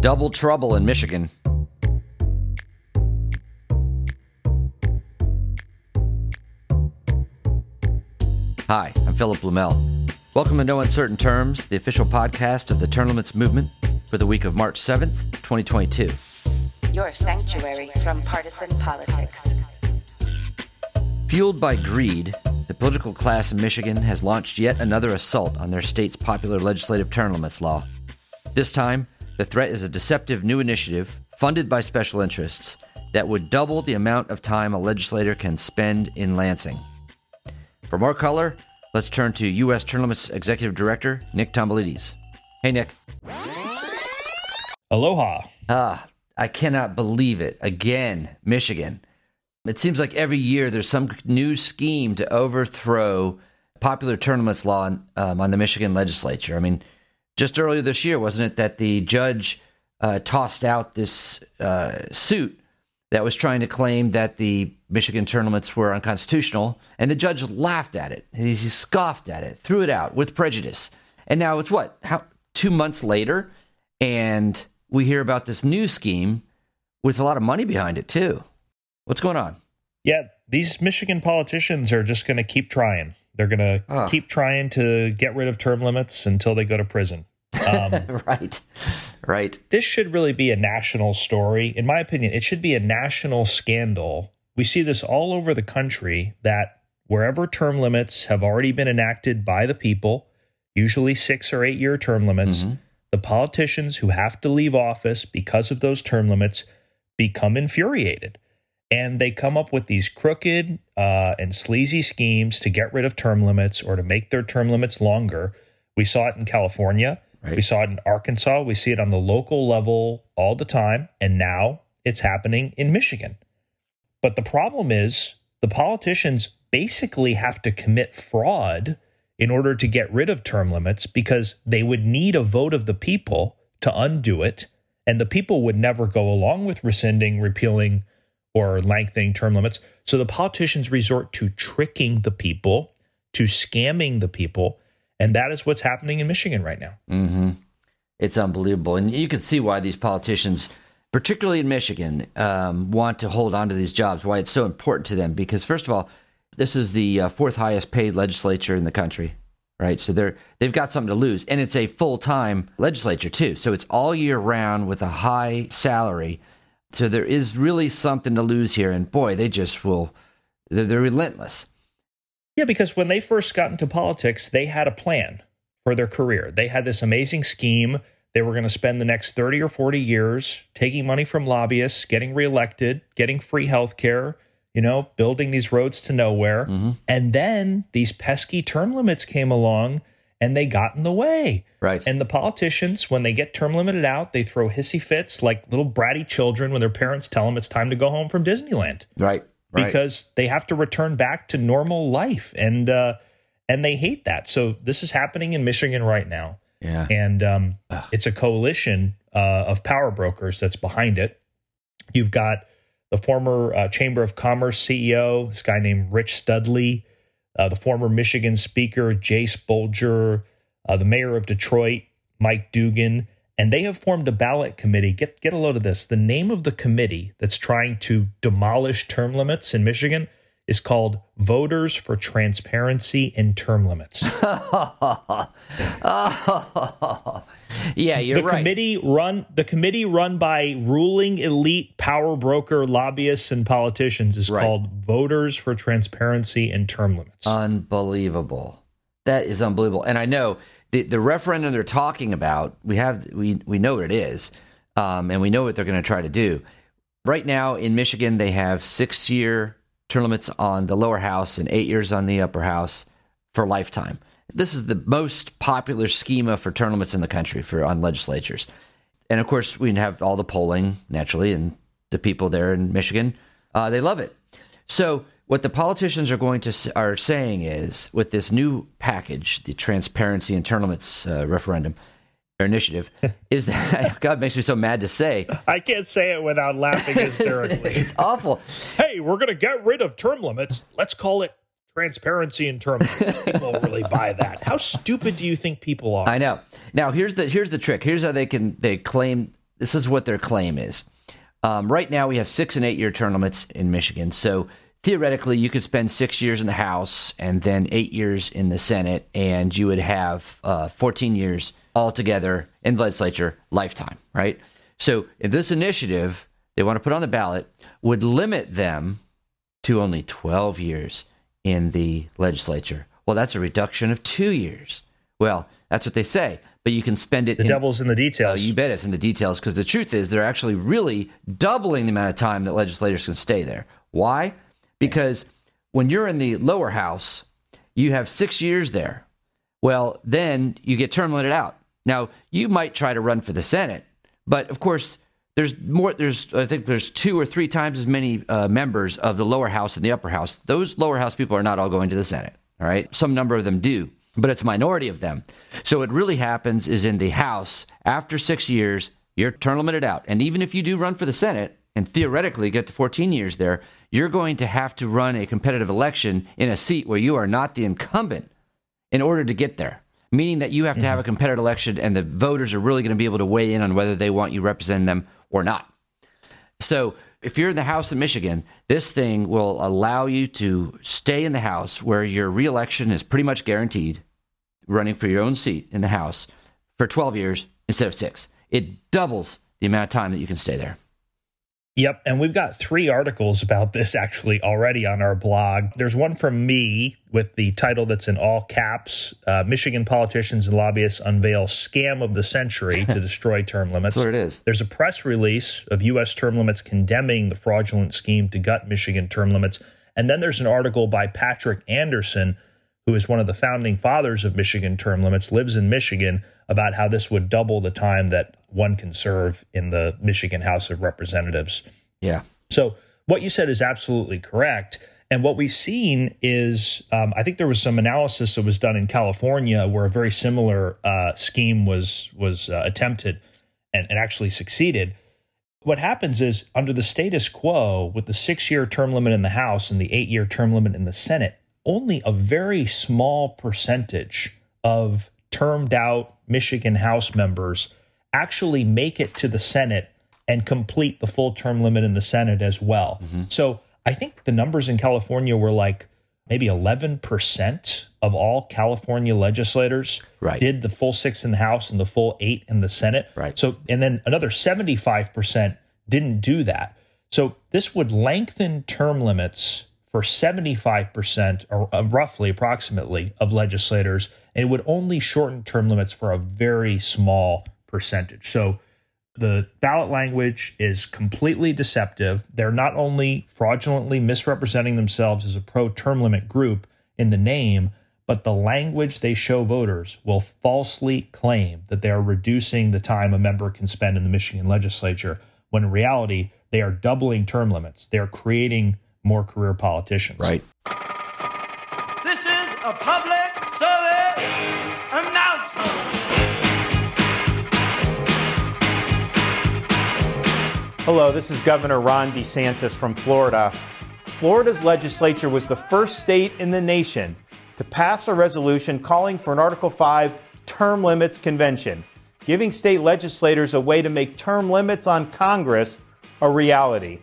Double trouble in Michigan. Hi, I'm Philip Blumel. Welcome to No Uncertain Terms, the official podcast of the Term Limits movement for the week of March 7th, 2022. Your sanctuary from partisan politics. Fueled by greed, the political class in Michigan has launched yet another assault on their state's popular legislative term limits law. This time, the threat is a deceptive new initiative funded by special interests that would double the amount of time a legislator can spend in Lansing. For more color, let's turn to U.S. Term Limits Executive Director Nick Tomboulides. Hey, Nick. Aloha. Ah, I cannot believe it. Again, Michigan. It seems like every year there's some new scheme to overthrow popular term limits law um, on the Michigan legislature. I mean, just earlier this year, wasn't it, that the judge uh, tossed out this uh, suit that was trying to claim that the Michigan term limits were unconstitutional, and the judge laughed at it. He, he scoffed at it, threw it out with prejudice. And now it's what? How two months later, and we hear about this new scheme with a lot of money behind it too. What's going on? Yeah, these Michigan politicians are just going to keep trying. They're going to Ah. keep trying to get rid of term limits until they go to prison. Um, right, right. this should really be a national story. In my opinion, it should be a national scandal. We see this all over the country that wherever term limits have already been enacted by the people, usually six or eight year term limits, Mhm. the politicians who have to leave office because of those term limits become infuriated. And they come up with these crooked uh, and sleazy schemes to get rid of term limits or to make their term limits longer. We saw it in California. Right. We saw it in Arkansas. We see it on the local level all the time. And now it's happening in Michigan. But the problem is the politicians basically have to commit fraud in order to get rid of term limits because they would need a vote of the people to undo it. And the people would never go along with rescinding, repealing, or lengthening term limits. So the politicians resort to tricking the people, to scamming the people. And that is what's happening in Michigan right now. hmm It's unbelievable, and you can see why these politicians, particularly in Michigan, um, want to hold on to these jobs. Why it's so important to them? Because first of all, this is the uh, fourth highest paid legislature in the country, right? So they're they've got something to lose, and it's a full time legislature too. So it's all year round with a high salary. So there is really something to lose here, and boy, they just will. They're, they're relentless. Yeah, because when they first got into politics, they had a plan for their career. They had this amazing scheme. They were going to spend the next 30 or 40 years taking money from lobbyists, getting reelected, getting free health care, you know, building these roads to nowhere. Mhm. And then these pesky term limits came along and they got in the way. Right. And the politicians, when they get term limited out, they throw hissy fits like little bratty children when their parents tell them it's time to go home from Disneyland right. Right. because they have to return back to normal life and uh and they hate that so this is happening in michigan right now yeah. and um it's a coalition uh, of power brokers that's behind it you've got the former uh, chamber of commerce ceo this guy named rich studley the former michigan speaker jace bolger uh, the mayor of detroit mike duggan and they have formed a ballot committee. Get get a load of this. The name of the committee that's trying to demolish term limits in Michigan is called Voters for Transparency in Term Limits. yeah, you're the right. committee run the committee run by ruling elite power broker lobbyists and politicians is Right. called Voters for Transparency in Term Limits. unbelievable. That is unbelievable. And I know the the referendum they're talking about. We have we we know what it is, um, and we know what they're going to try to do. Right now in Michigan, they have six year term limits on the lower house and eight years on the upper house for lifetime. This is the most popular schema for term limits in the country for on legislatures. And of course, we have all the polling naturally, and the people there in Michigan, uh, they love it. So what the politicians are going to are saying is, with this new package, the transparency and term limits uh, referendum initiative, is that God makes me so mad to say I can't say it without laughing hysterically. it's awful. hey, we're going to get rid of term limits. Let's call it transparency in term limits. People really buy that. How stupid do you think people are? I know. Now here's the here's the trick. Here's how they can they claim this is what their claim is. Um, right now, we have six and eight year term limits in Michigan. So theoretically, you could spend six years in the House and then eight years in the Senate, and you would have uh, 14 years altogether in the legislature, lifetime, right? So if this initiative they want to put on the ballot would limit them to only 12 years in the legislature. Well, that's a reduction of two years. Well, that's what they say, but you can spend it. The in, devil's in the details. Oh, you bet it's in the details because the truth is they're actually really doubling the amount of time that legislators can stay there. Why? Because when you're in the lower house, you have six years there. Well, then you get term limited out. Now, you might try to run for the Senate, but of course, there's more. There's I think there's two or three times as many uh, members of the lower house and the upper house. Those lower house people are not all going to the Senate. All right, some number of them do, but it's a minority of them. So what really happens is in the House after six years, you're term limited out, and even if you do run for the Senate and theoretically get to 14 years there, you're going to have to run a competitive election in a seat where you are not the incumbent in order to get there meaning that you have to have a mm-hmm. competitive election and the voters are really going to be able to weigh in on whether they want you representing them or not. So, if you're in the House of Michigan, this thing will allow you to stay in the House where your reelection is pretty much guaranteed, running for your own seat in the House for 12 years instead of six. It doubles the amount of time that you can stay there. Yep. And we've got three articles about this actually already on our blog. There's one from me with the title that's in all caps uh, Michigan politicians and lobbyists unveil scam of the century to destroy term limits. That's what it is. There's a press release of U.S. term limits condemning the fraudulent scheme to gut Michigan term limits. And then there's an article by Patrick Anderson, who is one of the founding fathers of Michigan term limits, lives in Michigan, about how this would double the time that one can serve in the Michigan House of Representatives. Yeah. So what you said is absolutely correct. And what we've seen is, um, I think there was some analysis that was done in California where a very similar uh, scheme was was uh, attempted and, and actually succeeded. What happens is, under the status quo, with the six year term limit in the House and the eight year term limit in the Senate, only a very small percentage of termed out Michigan House members actually make it to the Senate and complete the full term limit in the Senate as well. Mm-hmm. So I think the numbers in California were like maybe 11% of all California legislators right. did the full six in the House and the full eight in the Senate. Right. So, and then another 75% didn't do that. So this would lengthen term limits for 75% or uh, roughly approximately of legislators and it would only shorten term limits for a very small percentage. So the ballot language is completely deceptive. They're not only fraudulently misrepresenting themselves as a pro term limit group in the name, but the language they show voters will falsely claim that they are reducing the time a member can spend in the Michigan legislature, when in reality, they are doubling term limits. They are creating more career politicians. Right. This is a public service announcement. Hello, this is Governor Ron DeSantis from Florida. Florida's legislature was the first state in the nation to pass a resolution calling for an Article 5 term limits convention, giving state legislators a way to make term limits on Congress a reality.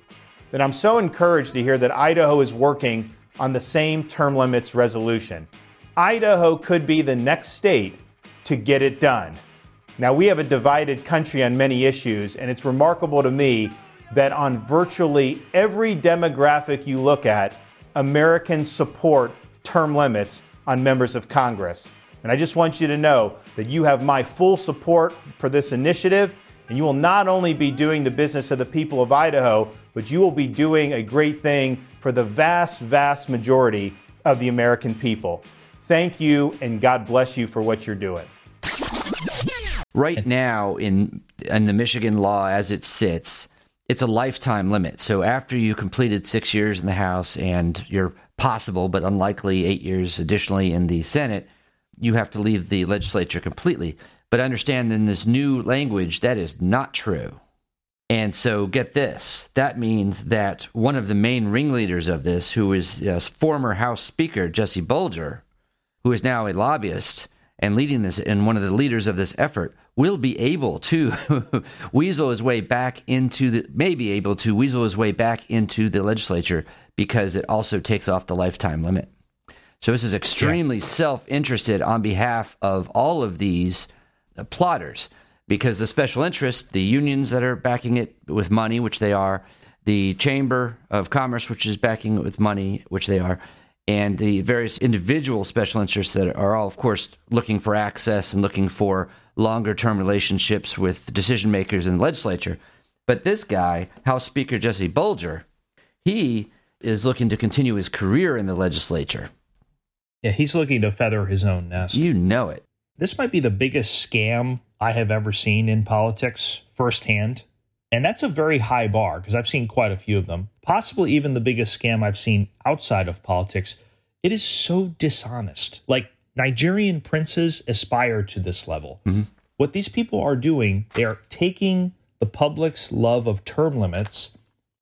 And I'm so encouraged to hear that Idaho is working on the same term limits resolution. Idaho could be the next state to get it done. Now, we have a divided country on many issues, and it's remarkable to me that on virtually every demographic you look at, Americans support term limits on members of Congress. And I just want you to know that you have my full support for this initiative, and you will not only be doing the business of the people of Idaho, but you will be doing a great thing for the vast, vast majority of the American people. Thank you, and God bless you for what you're doing. Right now, in in the Michigan law as it sits, it's a lifetime limit. So after you completed six years in the House and you're possible but unlikely eight years additionally in the Senate, you have to leave the legislature completely. But understand in this new language, that is not true. And so get this that means that one of the main ringleaders of this, who is uh, former House Speaker Jase Bolger, who is now a lobbyist, and leading this and one of the leaders of this effort will be able to weasel his way back into the may be able to weasel his way back into the legislature because it also takes off the lifetime limit. So this is extremely yeah. self-interested on behalf of all of these plotters because the special interests, the unions that are backing it with money, which they are, the Chamber of Commerce, which is backing it with money, which they are, and the various individual special interests that are all, of course, looking for access and looking for longer term relationships with decision makers in the legislature. But this guy, House Speaker Jase Bolger, he is looking to continue his career in the legislature. Yeah, he's looking to feather his own nest. You know it. This might be the biggest scam I have ever seen in politics firsthand. And that's a very high bar because I've seen quite a few of them, possibly even the biggest scam I've seen outside of politics. It is so dishonest. Like Nigerian princes aspire to this level. Mm-hmm. What these people are doing, they are taking the public's love of term limits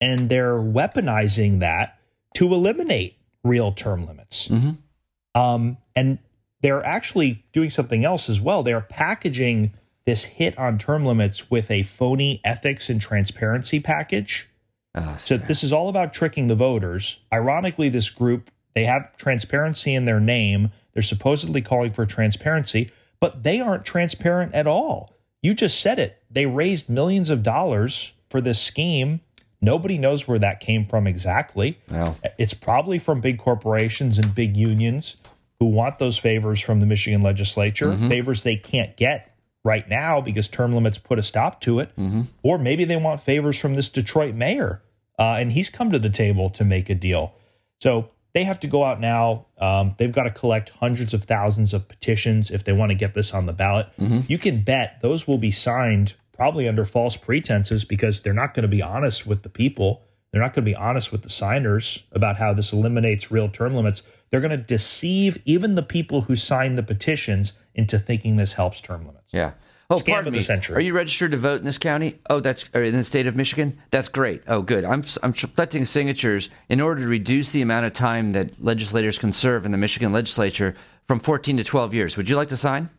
and they're weaponizing that to eliminate real term limits. Mm-hmm. Um, and they're actually doing something else as well. They're packaging this hit on term limits with a phony ethics and transparency package. Oh, so this is all about tricking the voters. Ironically, this group they have transparency in their name. They're supposedly calling for transparency, but they aren't transparent at all. You just said it. They raised millions of dollars for this scheme. Nobody knows where that came from exactly. Well. It's probably from big corporations and big unions who want those favors from the Michigan legislature, mm-hmm. favors they can't get right now because term limits put a stop to it. Mm-hmm. Or maybe they want favors from this Detroit mayor, uh, and he's come to the table to make a deal. So they have to go out now. Um, they've got to collect hundreds of thousands of petitions if they want to get this on the ballot. Mm-hmm. You can bet those will be signed probably under false pretenses because they're not going to be honest with the people. They're not going to be honest with the signers about how this eliminates real term limits. They're going to deceive even the people who signed the petitions into thinking this helps term limits. Yeah. Oh, Scam pardon me. Are you registered to vote in this county? Oh, that's uh, in the state of Michigan. That's great. Oh, good. I'm I'm collecting signatures in order to reduce the amount of time that legislators can serve in the Michigan legislature from 14 to 12 years. Would you like to sign?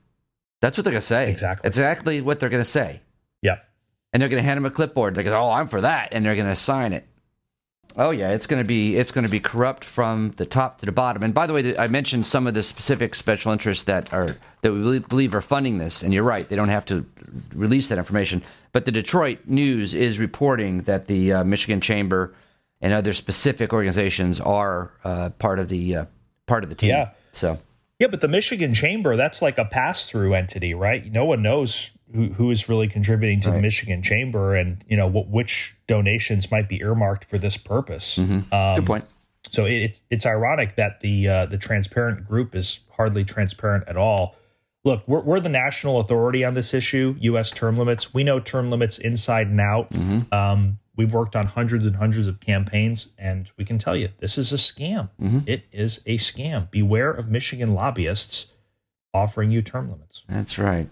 That's what they're going to say. Exactly. Exactly what they're going to say. Yeah. And they're going to hand them a clipboard. They go, "Oh, I'm for that," and they're going to sign it. Oh yeah, it's going to be it's going to be corrupt from the top to the bottom. And by the way, I mentioned some of the specific special interests that are that we believe are funding this. And you're right, they don't have to release that information. But the Detroit News is reporting that the uh, Michigan Chamber and other specific organizations are uh, part of the uh, part of the team. Yeah. So. Yeah, but the Michigan Chamber, that's like a pass through entity, right? No one knows who, who is really contributing to right. the Michigan Chamber and, you know, what, which donations might be earmarked for this purpose. Mm-hmm. Um, Good point. So it, it's it's ironic that the uh, the transparent group is hardly transparent at all. Look, we're, we're the national authority on this issue, U.S. term limits. We know term limits inside and out. Mm-hmm. Um, we've worked on hundreds and hundreds of campaigns, and we can tell you this is a scam. Mm-hmm. It is a scam. Beware of Michigan lobbyists offering you term limits. That's right.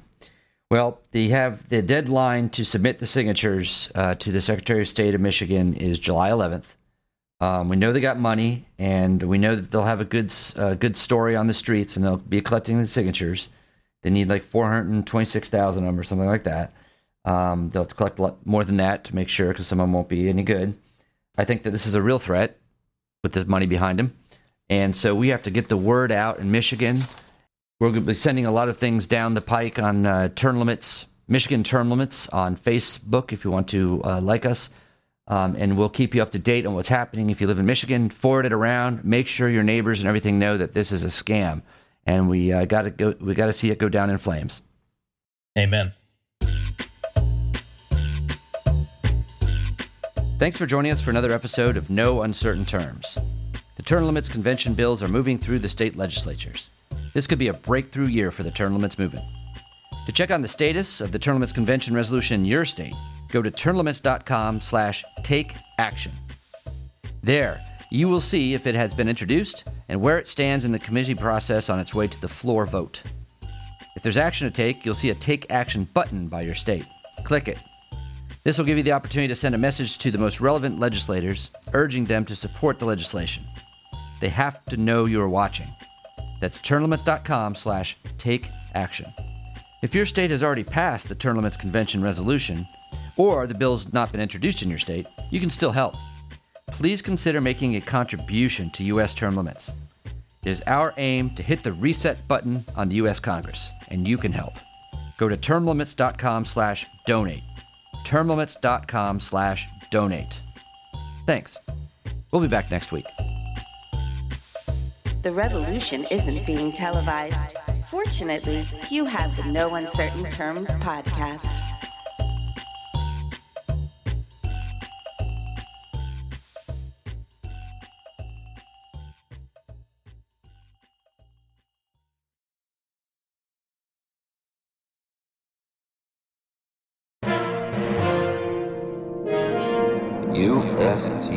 Well, they have the deadline to submit the signatures uh, to the Secretary of State of Michigan is July 11th. Um, we know they got money, and we know that they'll have a good uh, good story on the streets, and they'll be collecting the signatures. They need like 426,000 of them or something like that. Um, they'll have to collect a lot more than that to make sure, because some of them won't be any good. I think that this is a real threat with the money behind them, and so we have to get the word out in Michigan. We're going to be sending a lot of things down the pike on uh, term limits, Michigan term limits on Facebook if you want to uh, like us. Um, and we'll keep you up to date on what's happening. If you live in Michigan, forward it around. Make sure your neighbors and everything know that this is a scam, and we uh, got to go. We got to see it go down in flames. Amen. Thanks for joining us for another episode of No Uncertain Terms. The term limits convention bills are moving through the state legislatures. This could be a breakthrough year for the term limits movement. To check on the status of the term limits convention resolution in your state, go to termlimits.com slash take action. There, you will see if it has been introduced and where it stands in the committee process on its way to the floor vote. If there's action to take, you'll see a Take Action button by your state. Click it this will give you the opportunity to send a message to the most relevant legislators, urging them to support the legislation. They have to know you are watching. That's termlimits.com slash take action. If your state has already passed the Term Limits Convention resolution, or the bill's not been introduced in your state, you can still help. Please consider making a contribution to U.S. term limits. It is our aim to hit the reset button on the U.S. Congress, and you can help. Go to termlimits.com slash donate. termlimits.com slash donate. Thanks. We'll be back next week. The revolution isn't being televised. Fortunately, you have the No Uncertain Terms podcast. USTL.